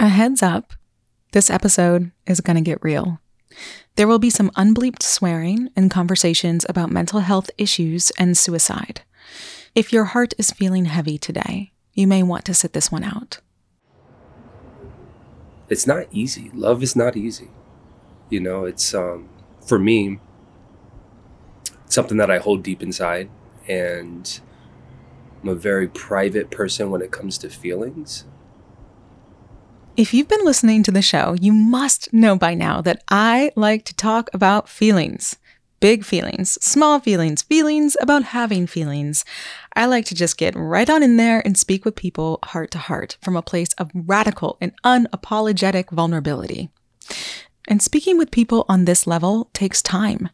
A heads up this episode is going to get real. There will be some unbleeped swearing and conversations about mental health issues and suicide. If your heart is feeling heavy today, you may want to sit this one out. It's not easy. Love is not easy. You know, it's um for me something that I hold deep inside and I'm a very private person when it comes to feelings. If you've been listening to the show, you must know by now that I like to talk about feelings. Big feelings, small feelings, feelings about having feelings. I like to just get right on in there and speak with people heart to heart from a place of radical and unapologetic vulnerability. And speaking with people on this level takes time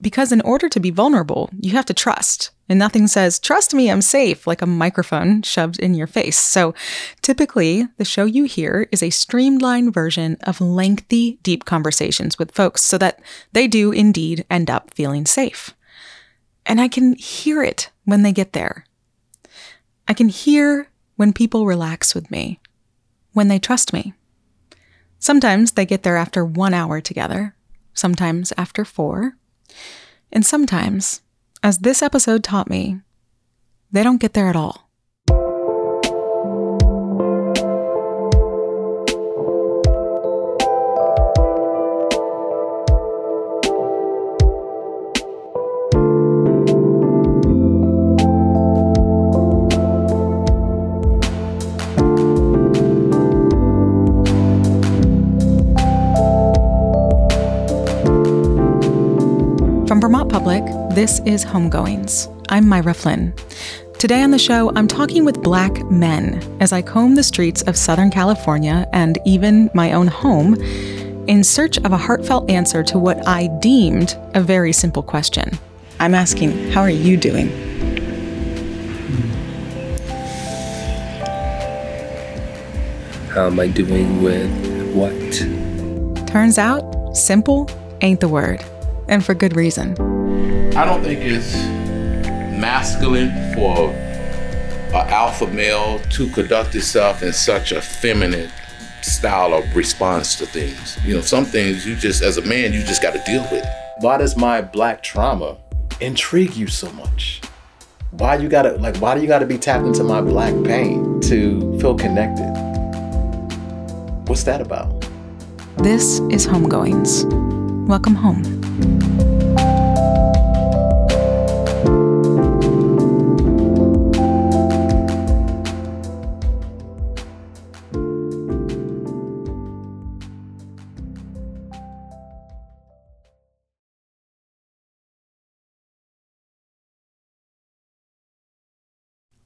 because in order to be vulnerable, you have to trust. And nothing says, trust me, I'm safe, like a microphone shoved in your face. So typically, the show you hear is a streamlined version of lengthy, deep conversations with folks so that they do indeed end up feeling safe. And I can hear it when they get there. I can hear when people relax with me, when they trust me. Sometimes they get there after one hour together, sometimes after four, and sometimes, as this episode taught me, they don't get there at all. This is Homegoings. I'm Myra Flynn. Today on the show, I'm talking with black men as I comb the streets of Southern California and even my own home in search of a heartfelt answer to what I deemed a very simple question. I'm asking, How are you doing? How am I doing with what? Turns out, simple ain't the word, and for good reason. I don't think it's masculine for an alpha male to conduct itself in such a feminine style of response to things. You know, some things you just, as a man, you just got to deal with. Why does my black trauma intrigue you so much? Why you gotta like? Why do you gotta be tapped into my black pain to feel connected? What's that about? This is Homegoings. Welcome home.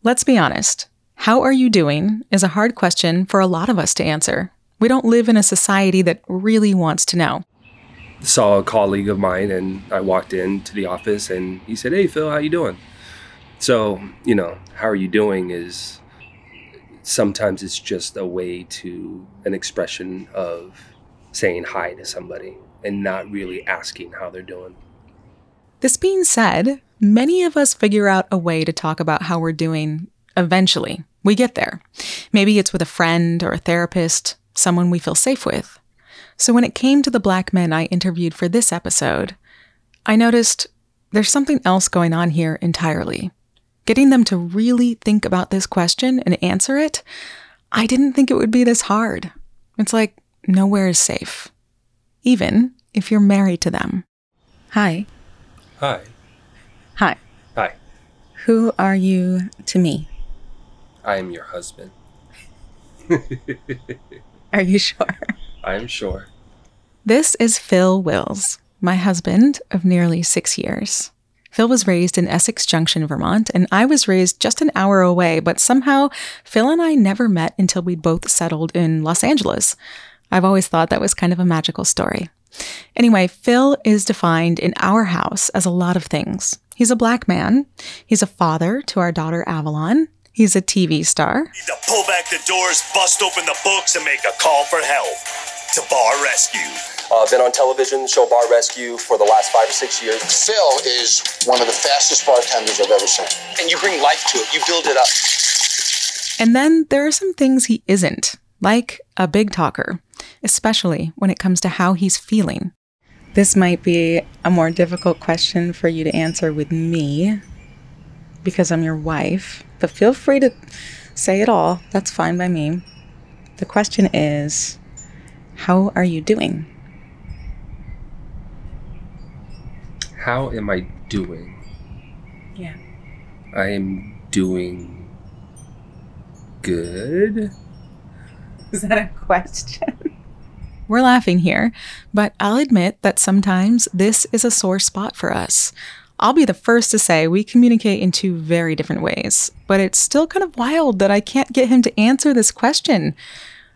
Let's be honest. How are you doing is a hard question for a lot of us to answer. We don't live in a society that really wants to know. Saw a colleague of mine and I walked into the office and he said, "Hey Phil, how you doing?" So, you know, how are you doing is sometimes it's just a way to an expression of saying hi to somebody and not really asking how they're doing. This being said, many of us figure out a way to talk about how we're doing eventually. We get there. Maybe it's with a friend or a therapist, someone we feel safe with. So when it came to the black men I interviewed for this episode, I noticed there's something else going on here entirely. Getting them to really think about this question and answer it, I didn't think it would be this hard. It's like nowhere is safe, even if you're married to them. Hi. Hi. Hi. Hi. Who are you to me? I am your husband. Are you sure? I am sure. This is Phil Wills, my husband of nearly six years. Phil was raised in Essex Junction, Vermont, and I was raised just an hour away, but somehow Phil and I never met until we'd both settled in Los Angeles. I've always thought that was kind of a magical story. Anyway, Phil is defined in our house as a lot of things. He's a black man, he's a father to our daughter Avalon, he's a TV star, Need to pull back the doors, bust open the books, and make a call for help to Bar Rescue. I've uh, been on television, show Bar Rescue for the last five or six years. Phil is one of the fastest bartenders I've ever seen. And you bring life to it. You build it up. And then there are some things he isn't. like a big talker, especially when it comes to how he's feeling. This might be a more difficult question for you to answer with me because I'm your wife, but feel free to say it all. That's fine by me. The question is How are you doing? How am I doing? Yeah. I am doing good. Is that a question? We're laughing here, but I'll admit that sometimes this is a sore spot for us. I'll be the first to say we communicate in two very different ways, but it's still kind of wild that I can't get him to answer this question.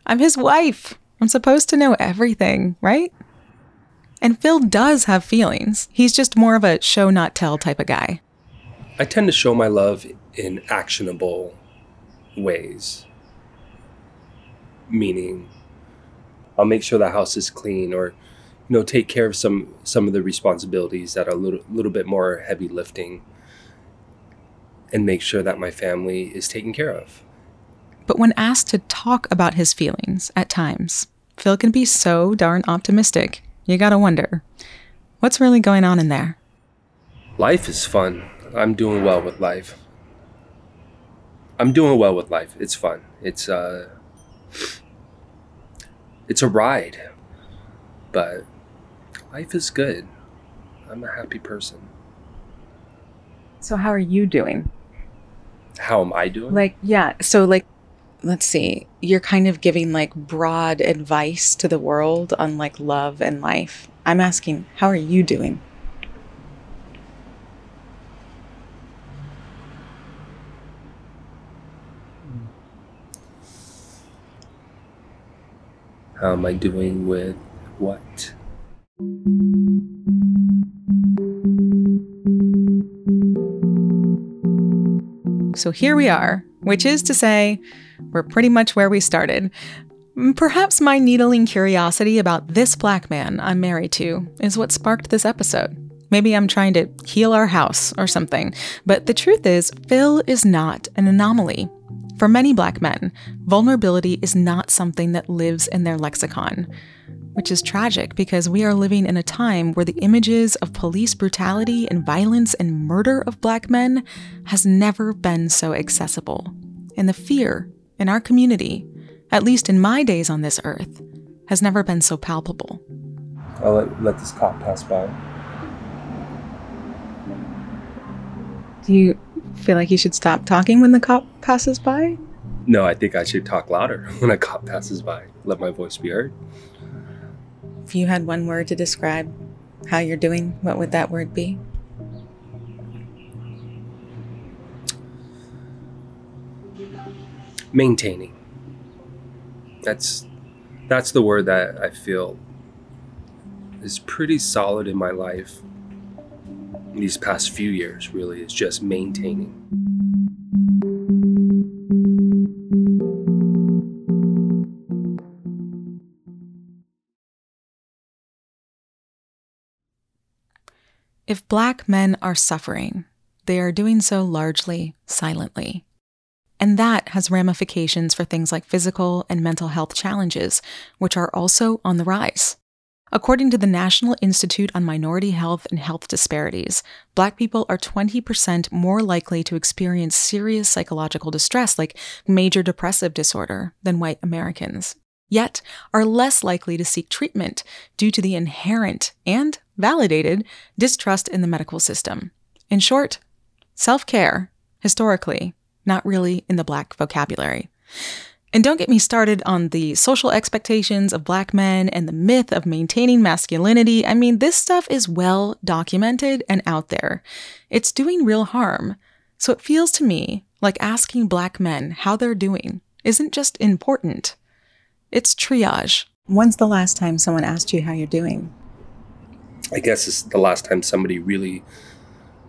I'm his wife. I'm supposed to know everything, right? And Phil does have feelings. He's just more of a show not tell type of guy. I tend to show my love in actionable ways. Meaning, I'll make sure the house is clean or you know take care of some some of the responsibilities that are a little little bit more heavy lifting and make sure that my family is taken care of. But when asked to talk about his feelings at times, Phil can be so darn optimistic. You gotta wonder what's really going on in there? Life is fun. I'm doing well with life. I'm doing well with life. It's fun. It's uh it's a ride. But life is good. I'm a happy person. So, how are you doing? How am I doing? Like, yeah. So, like, let's see. You're kind of giving like broad advice to the world on like love and life. I'm asking, how are you doing? How am I doing with what? So here we are, which is to say, we're pretty much where we started. Mm, perhaps my needling curiosity about this black man I'm married to is what sparked this episode. Maybe I'm trying to heal our house or something, but the truth is, Phil is not an anomaly. For many black men, vulnerability is not something that lives in their lexicon, which is tragic because we are living in a time where the images of police brutality and violence and murder of black men has never been so accessible. And the fear in our community, at least in my days on this earth, has never been so palpable. I'll let, let this cop pass by. Do you feel like you should stop talking when the cop passes by? No, I think I should talk louder when a cop passes by. Let my voice be heard. If you had one word to describe how you're doing, what would that word be? Maintaining. That's that's the word that I feel is pretty solid in my life these past few years really is just maintaining. If black men are suffering, they are doing so largely silently. And that has ramifications for things like physical and mental health challenges, which are also on the rise. According to the National Institute on Minority Health and Health Disparities, Black people are 20% more likely to experience serious psychological distress like major depressive disorder than white Americans, yet are less likely to seek treatment due to the inherent and validated distrust in the medical system. In short, self care, historically, not really in the Black vocabulary. And don't get me started on the social expectations of black men and the myth of maintaining masculinity. I mean, this stuff is well documented and out there. It's doing real harm. So it feels to me like asking black men how they're doing isn't just important, it's triage. When's the last time someone asked you how you're doing? I guess it's the last time somebody really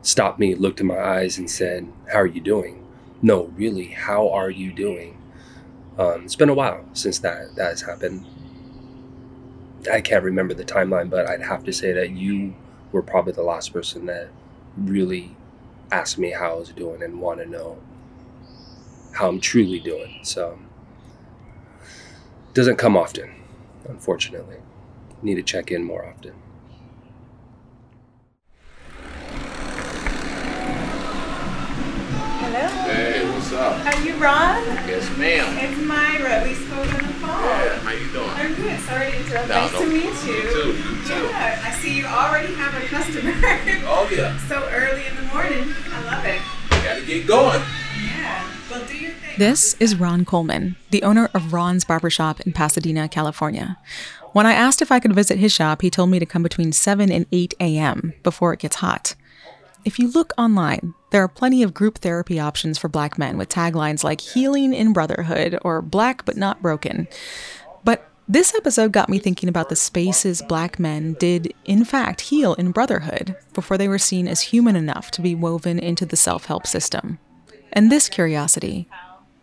stopped me, looked in my eyes, and said, How are you doing? No, really, how are you doing? Um, it's been a while since that, that has happened. I can't remember the timeline, but I'd have to say that you were probably the last person that really asked me how I was doing and want to know how I'm truly doing. So doesn't come often, unfortunately. Need to check in more often. Hello. Hey, what's up? Are you Ron? Yes, ma'am. It's Myra. We spoke on the phone. how you doing? I'm good. Sorry to interrupt. No, nice no. to meet you. You too, you too. Yeah, I see you already have a customer. Oh yeah, so early in the morning. I love it. gotta get going. Yeah. Well, do your thing. This is Ron Coleman, the owner of Ron's Barbershop in Pasadena, California. When I asked if I could visit his shop, he told me to come between 7 and 8 a.m. before it gets hot. If you look online, there are plenty of group therapy options for black men with taglines like healing in brotherhood or black but not broken. But this episode got me thinking about the spaces black men did, in fact, heal in brotherhood before they were seen as human enough to be woven into the self help system. And this curiosity,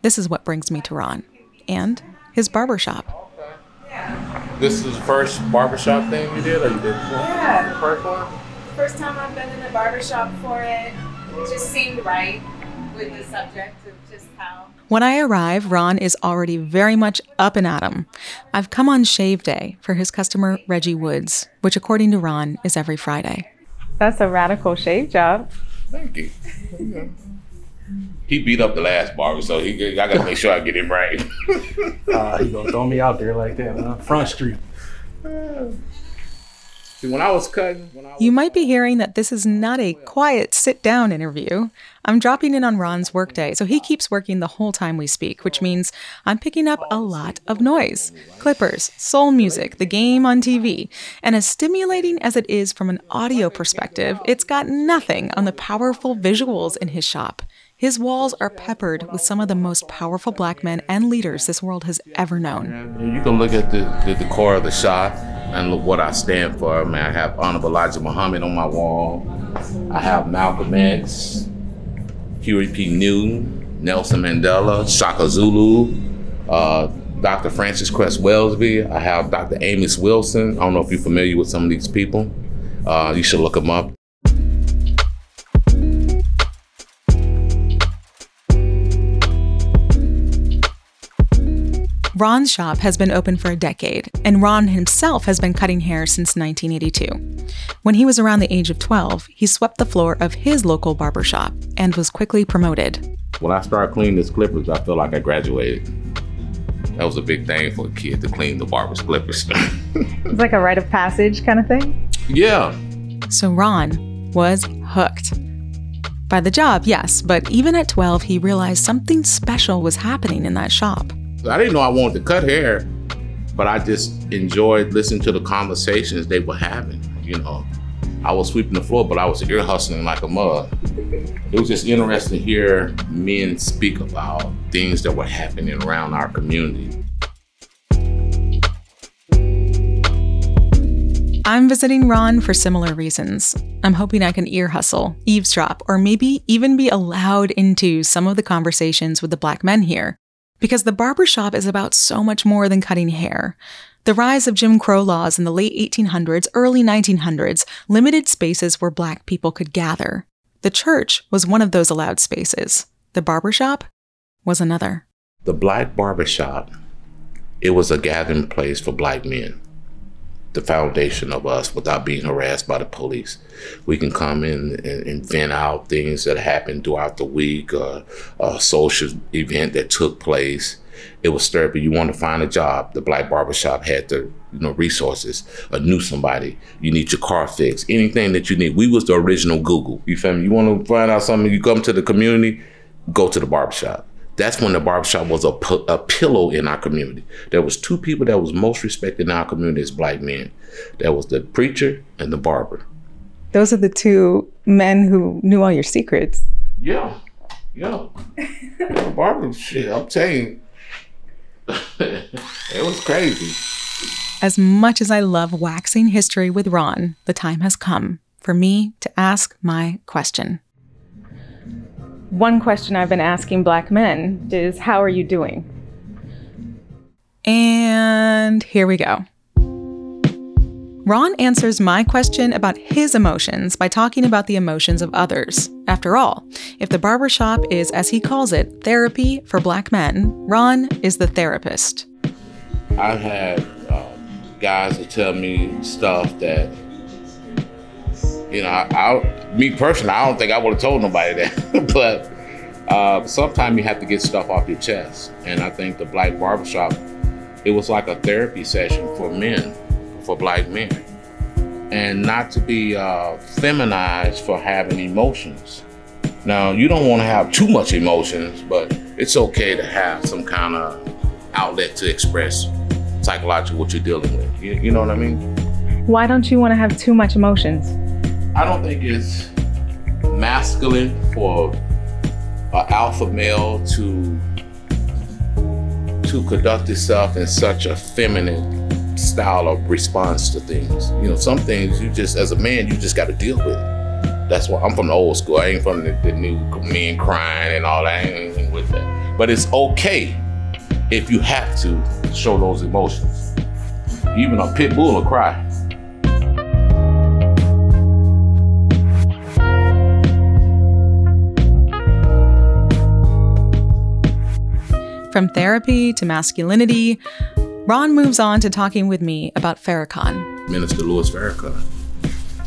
this is what brings me to Ron and his barbershop. This is the first barbershop thing you did, or you did Yeah. first one? First time I've been in the barbershop for it. It just seemed right with the subject of just how. When I arrive, Ron is already very much up and at 'em. I've come on shave day for his customer, Reggie Woods, which, according to Ron, is every Friday. That's a radical shave job. Thank you. He beat up the last barber, so he I gotta make sure I get him right. Uh, he gonna throw me out there like that, huh? Front Street. See, when I was cutting, when I was You might be hearing that this is not a quiet sit down interview. I'm dropping in on Ron's workday, so he keeps working the whole time we speak, which means I'm picking up a lot of noise clippers, soul music, the game on TV. And as stimulating as it is from an audio perspective, it's got nothing on the powerful visuals in his shop. His walls are peppered with some of the most powerful black men and leaders this world has ever known. You can look at the, the decor of the shop and look what I stand for. I mean, I have Honorable Elijah Muhammad on my wall. I have Malcolm X, Huey P. Newton, Nelson Mandela, Shaka Zulu, uh, Dr. Frances Cress Welsing. I have Dr. Amos Wilson. I don't know if you're familiar with some of these people. Uh, you should look them up. Ron's shop has been open for a decade, and Ron himself has been cutting hair since 1982. When he was around the age of 12, he swept the floor of his local barber shop and was quickly promoted. When I started cleaning his clippers, I felt like I graduated. That was a big thing for a kid to clean the barber's clippers. It's like a rite of passage kind of thing. yeah, So Ron was hooked. By the job, yes, but even at 12, he realized something special was happening in that shop. I didn't know I wanted to cut hair, but I just enjoyed listening to the conversations they were having. You know, I was sweeping the floor, but I was ear hustling like a mug. It was just interesting to hear men speak about things that were happening around our community. I'm visiting Ron for similar reasons. I'm hoping I can ear hustle, eavesdrop, or maybe even be allowed into some of the conversations with the black men here. Because the barbershop is about so much more than cutting hair. The rise of Jim Crow laws in the late 1800s, early 1900s limited spaces where black people could gather. The church was one of those allowed spaces. The barbershop was another. The black barbershop, it was a gathering place for black men. The foundation of us without being harassed by the police. We can come in and, and vent out things that happened throughout the week, uh, a social event that took place. It was therapy. You want to find a job. The black barbershop had the you know resources. Or knew somebody. You need your car fixed. Anything that you need. We was the original Google. You feel me? You want to find out something? You come to the community. Go to the barbershop. That's when the barbershop was a, a pillow in our community. There was two people that was most respected in our community as black men. That was the preacher and the barber. Those are the two men who knew all your secrets. Yeah, yeah. the barber shit. I'm telling you, it was crazy. As much as I love waxing history with Ron, the time has come for me to ask my question. One question I've been asking black men is how are you doing? And here we go. Ron answers my question about his emotions by talking about the emotions of others. After all, if the barbershop is, as he calls it, therapy for black men, Ron is the therapist. I've had uh, guys that tell me stuff that, you know, I, I, me personally, I don't think I would have told nobody that. but uh, sometimes you have to get stuff off your chest. And I think the Black Barbershop, it was like a therapy session for men, for black men. And not to be uh, feminized for having emotions. Now, you don't want to have too much emotions, but it's okay to have some kind of outlet to express psychologically what you're dealing with. You, you know what I mean? Why don't you want to have too much emotions? I don't think it's masculine for an alpha male to to conduct itself in such a feminine style of response to things. You know, some things you just as a man you just got to deal with. That's why I'm from the old school. I ain't from the, the new men crying and all that. I ain't, ain't with that. But it's okay if you have to show those emotions. Even a pit bull will cry. From therapy to masculinity, Ron moves on to talking with me about Farrakhan. Minister Louis Farrakhan.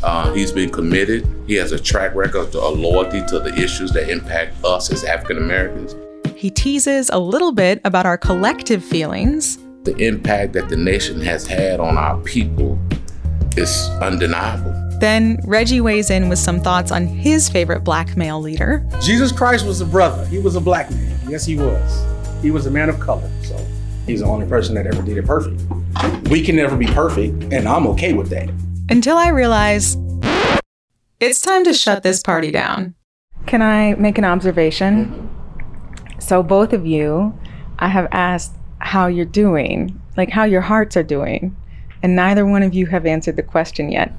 Uh, he's been committed. He has a track record of loyalty to the issues that impact us as African Americans. He teases a little bit about our collective feelings. The impact that the nation has had on our people is undeniable. Then Reggie weighs in with some thoughts on his favorite black male leader. Jesus Christ was a brother. He was a black man. Yes, he was. He was a man of color. So he's the only person that ever did it perfect. We can never be perfect, and I'm okay with that. Until I realize it's time to shut this party down. Can I make an observation? So, both of you, I have asked how you're doing, like how your hearts are doing, and neither one of you have answered the question yet.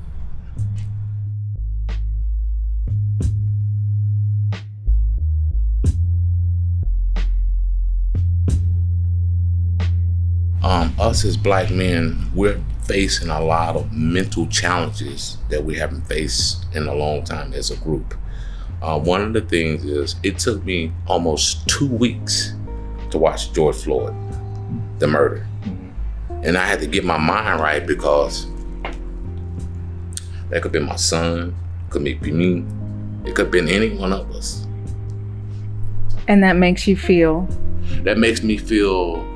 Um, us as black men, we're facing a lot of mental challenges that we haven't faced in a long time as a group. Uh, one of the things is it took me almost two weeks to watch George Floyd, the murder. And I had to get my mind right because that could be my son, could be me, it could have been any one of us. And that makes you feel? That makes me feel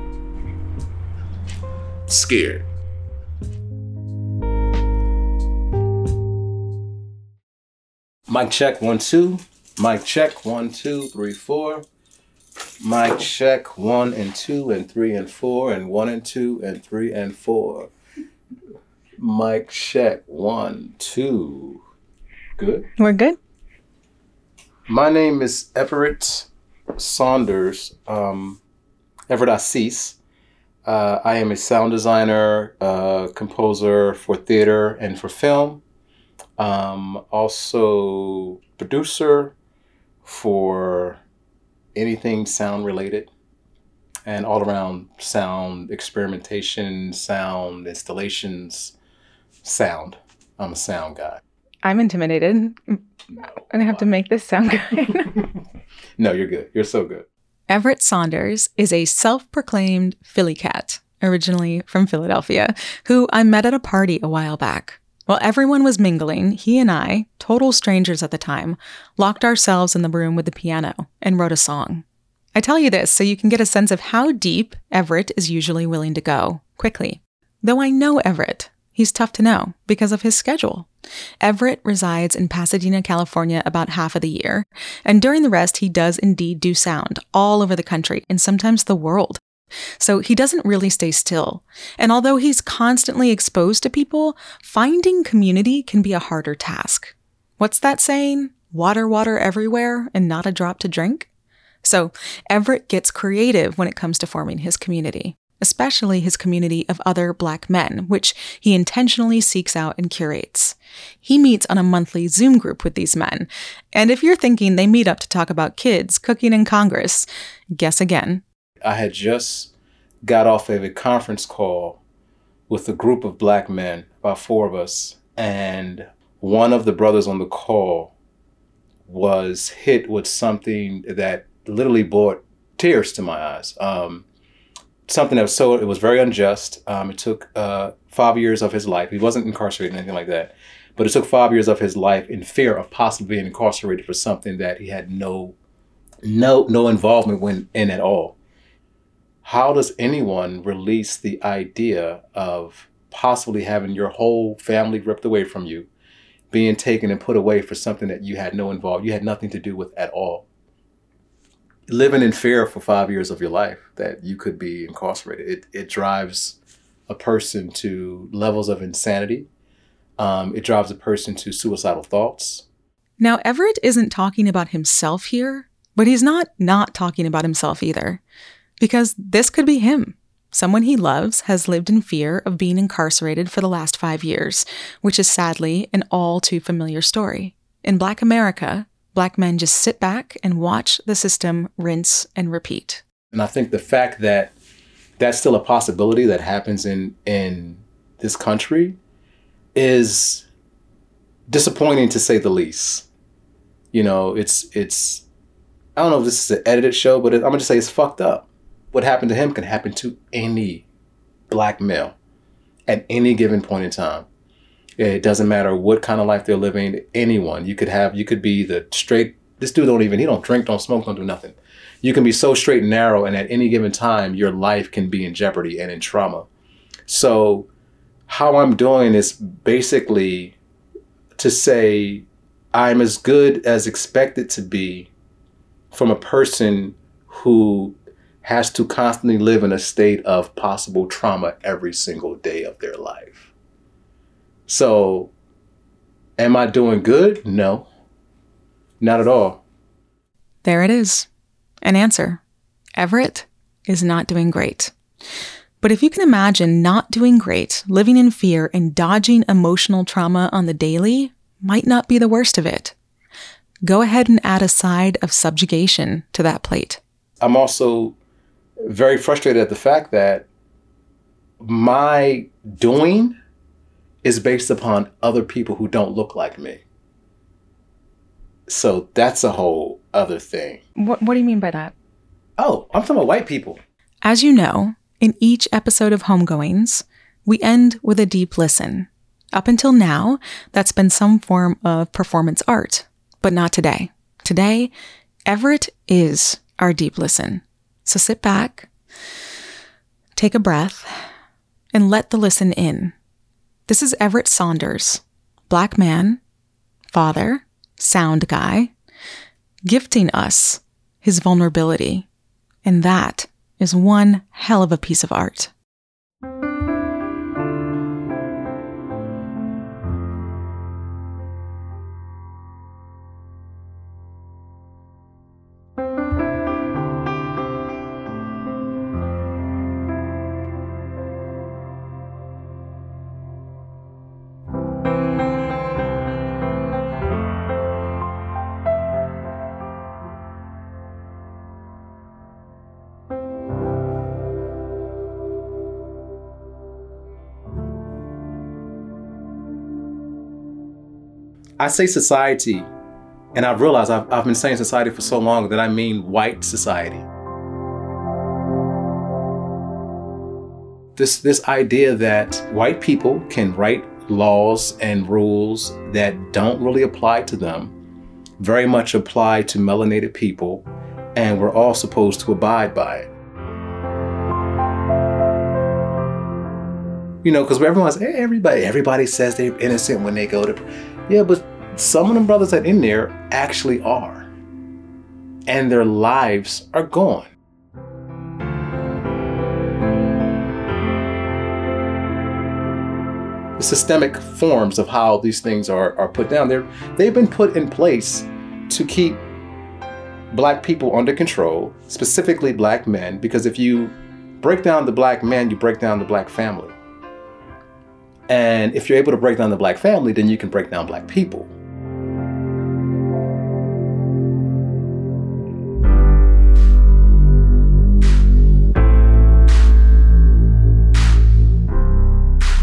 scared. Mic check one two. Mic check one two three four. Mic check one and two and three and four and one and two and three and four. Mic check one two. Good. We're good. My name is Everett Saunders. Um, Everett Assis. Uh, I am a sound designer, uh, composer for theater and for film. Um, also, producer for anything sound related and all around sound experimentation, sound installations, sound. I'm a sound guy. I'm intimidated. I'm gonna have to make this sound good. no, you're good. You're so good. Everett Saunders is a self proclaimed Philly cat, originally from Philadelphia, who I met at a party a while back. While everyone was mingling, he and I, total strangers at the time, locked ourselves in the room with the piano and wrote a song. I tell you this so you can get a sense of how deep Everett is usually willing to go, quickly. Though I know Everett, he's tough to know because of his schedule. Everett resides in Pasadena, California about half of the year, and during the rest, he does indeed do sound all over the country and sometimes the world. So he doesn't really stay still. And although he's constantly exposed to people, finding community can be a harder task. What's that saying? Water, water everywhere and not a drop to drink? So Everett gets creative when it comes to forming his community, especially his community of other black men, which he intentionally seeks out and curates. He meets on a monthly Zoom group with these men. And if you're thinking they meet up to talk about kids, cooking, and Congress, guess again. I had just got off of a conference call with a group of black men, about four of us, and one of the brothers on the call was hit with something that literally brought tears to my eyes. Um, something that was so it was very unjust. Um, it took uh, five years of his life. He wasn't incarcerated or anything like that, but it took five years of his life in fear of possibly being incarcerated for something that he had no no no involvement in at all. How does anyone release the idea of possibly having your whole family ripped away from you, being taken and put away for something that you had no involved, you had nothing to do with at all? Living in fear for five years of your life that you could be incarcerated. It, it drives a person to levels of insanity. Um, it drives a person to suicidal thoughts. Now, Everett isn't talking about himself here, but he's not not talking about himself either. Because this could be him. Someone he loves has lived in fear of being incarcerated for the last five years, which is sadly an all too familiar story. In Black America, black men just sit back and watch the system rinse and repeat. And I think the fact that that's still a possibility that happens in in this country is disappointing to say the least. You know, it's it's I don't know if this is an edited show, but it, I'm gonna say it's fucked up. What happened to him can happen to any black male at any given point in time. It doesn't matter what kind of life they're living. Anyone, you could have, you could be the straight. This dude don't even. He don't drink, don't smoke, don't do nothing. You can be so straight and narrow, and at any given time, your life can be in jeopardy and in trauma. So, how I'm doing is basically to say I'm as good as expected to be from a person who has to constantly live in a state of possible trauma every single day of their life. So, am I doing good? No, not at all. There it is. An answer. Everett is not doing great. But if you can imagine not doing great, living in fear, and dodging emotional trauma on the daily, might not be the worst of it. Go ahead and add a side of subjugation to that plate. I'm also very frustrated at the fact that my doing is based upon other people who don't look like me. So that's a whole other thing. What, what do you mean by that? Oh, I'm talking about white people. As you know, in each episode of Homegoings, we end with a deep listen. Up until now, that's been some form of performance art, but not today. Today, Everett is our deep listen. So sit back, take a breath, and let the listen in. This is Everett Saunders, black man, father, sound guy, gifting us his vulnerability. And that is one hell of a piece of art. I say society, and I've realized I've, I've been saying society for so long that I mean white society. This, this idea that white people can write laws and rules that don't really apply to them, very much apply to melanated people, and we're all supposed to abide by it. You know, because everyone's everybody everybody says they're innocent when they go to yeah, but some of them brothers that in there actually are. And their lives are gone. The systemic forms of how these things are, are put down, they're, they've been put in place to keep black people under control, specifically black men, because if you break down the black man, you break down the black family. And if you're able to break down the black family, then you can break down black people.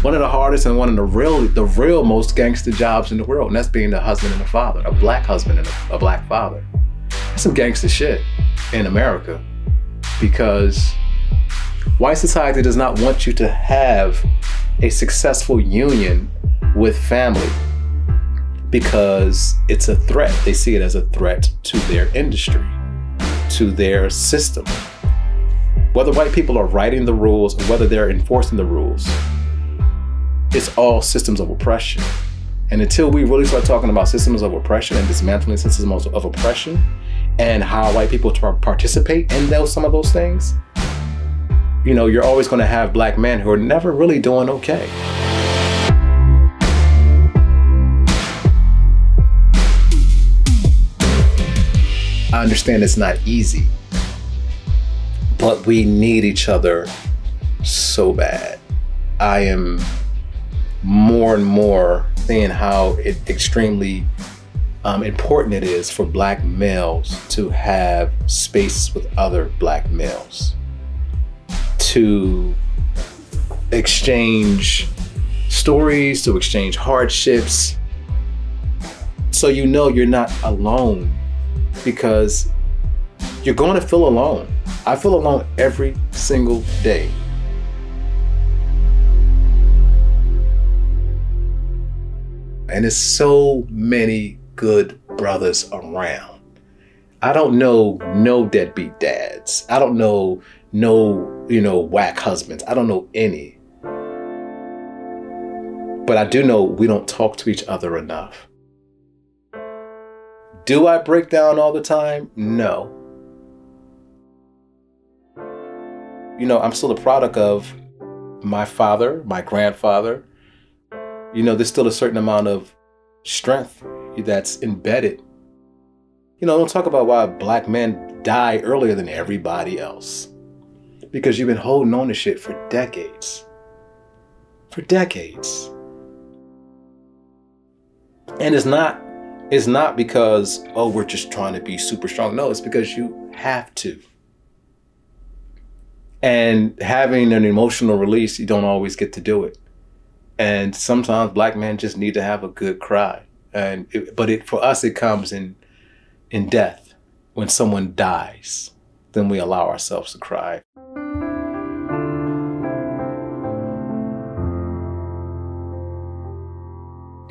One of the hardest and one of the real, the real most gangster jobs in the world, and that's being a husband and a father, a black husband and a, a black father. That's some gangster shit in America, because White society does not want you to have a successful union with family because it's a threat. They see it as a threat to their industry, to their system. Whether white people are writing the rules or whether they're enforcing the rules, it's all systems of oppression. And until we really start talking about systems of oppression and dismantling systems of oppression and how white people participate in those some of those things, you know, you're always going to have black men who are never really doing okay. I understand it's not easy, but we need each other so bad. I am more and more seeing how it extremely um, important it is for black males to have space with other black males, to exchange stories, to exchange hardships, so you know you're not alone because you're going to feel alone. I feel alone every single day. And there's so many good brothers around. I don't know no deadbeat dads. I don't know no, you know, whack husbands. I don't know any. But I do know we don't talk to each other enough. Do I break down all the time? No. You know, I'm still a product of my father, my grandfather. You know, there's still a certain amount of strength that's embedded. You know, don't talk about why black men die earlier than everybody else. Because you've been holding on to shit for decades. For decades. And it's not it's not because, oh, we're just trying to be super strong. No, it's because you have to. And having an emotional release, you don't always get to do it. And sometimes black men just need to have a good cry. And it, but it for us it comes in in death. When someone dies, then we allow ourselves to cry.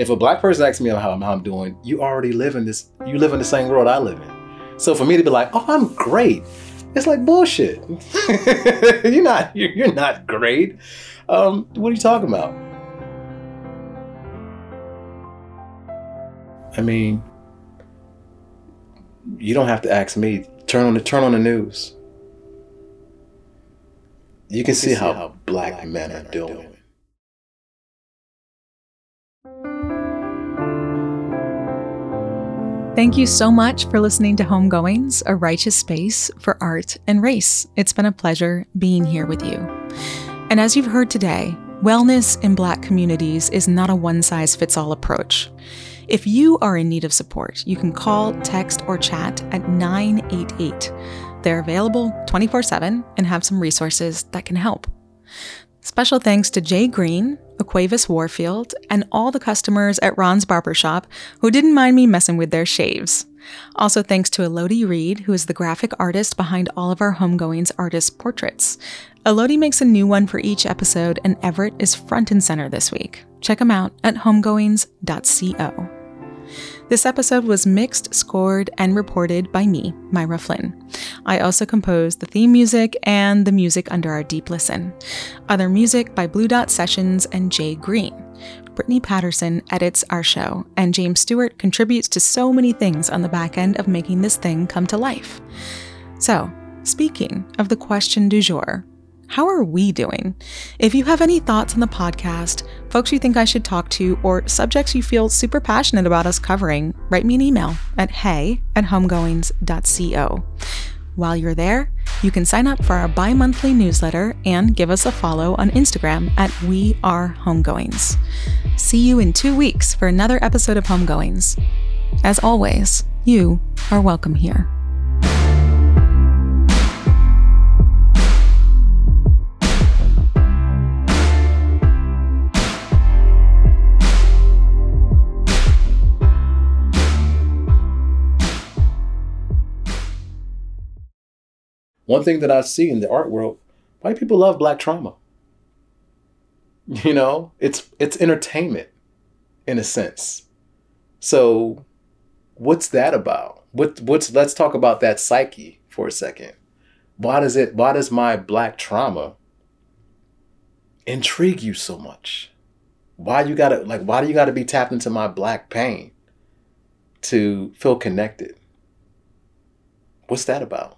If a black person asks me how, how I'm doing, you already live in this, you live in the same world I live in. So for me to be like, oh, I'm great, it's like bullshit. you're not, you're, not great. Um, what are you talking about? I mean, you don't have to ask me. Turn on the turn on the news. You can, see, see how, how black, black men, men are doing. doing. Thank you so much for listening to Homegoings, a righteous space for art and race. It's been a pleasure being here with you. And as you've heard today, wellness in Black communities is not a one size fits all approach. If you are in need of support, you can call, text, or chat at 988. They're available 24 7 and have some resources that can help. Special thanks to Jay Green, Aquavis Warfield, and all the customers at Ron's Barbershop who didn't mind me messing with their shaves. Also, thanks to Elodie Reed, who is the graphic artist behind all of our Homegoings artist portraits. Elodie makes a new one for each episode, and Everett is front and center this week. Check him out at homegoings.co. This episode was mixed, scored, and reported by me, Myra Flynn. I also composed the theme music and the music under our deep listen. Other music by Blue Dot Sessions and Jay Green. Brittany Patterson edits our show, and James Stewart contributes to so many things on the back end of making this thing come to life. So, speaking of the question du jour, how are we doing? If you have any thoughts on the podcast, folks you think I should talk to, or subjects you feel super passionate about us covering, write me an email at hey at homegoings.co. While you're there, you can sign up for our bi monthly newsletter and give us a follow on Instagram at We Are Homegoings. See you in two weeks for another episode of Homegoings. As always, you are welcome here. One thing that I see in the art world, White people love black trauma. You know, it's it's entertainment in a sense. So what's that about? What what's let's talk about that psyche for a second. Why does it why does my black trauma intrigue you so much? Why you gotta like why do you gotta be tapped into my black pain to feel connected? What's that about?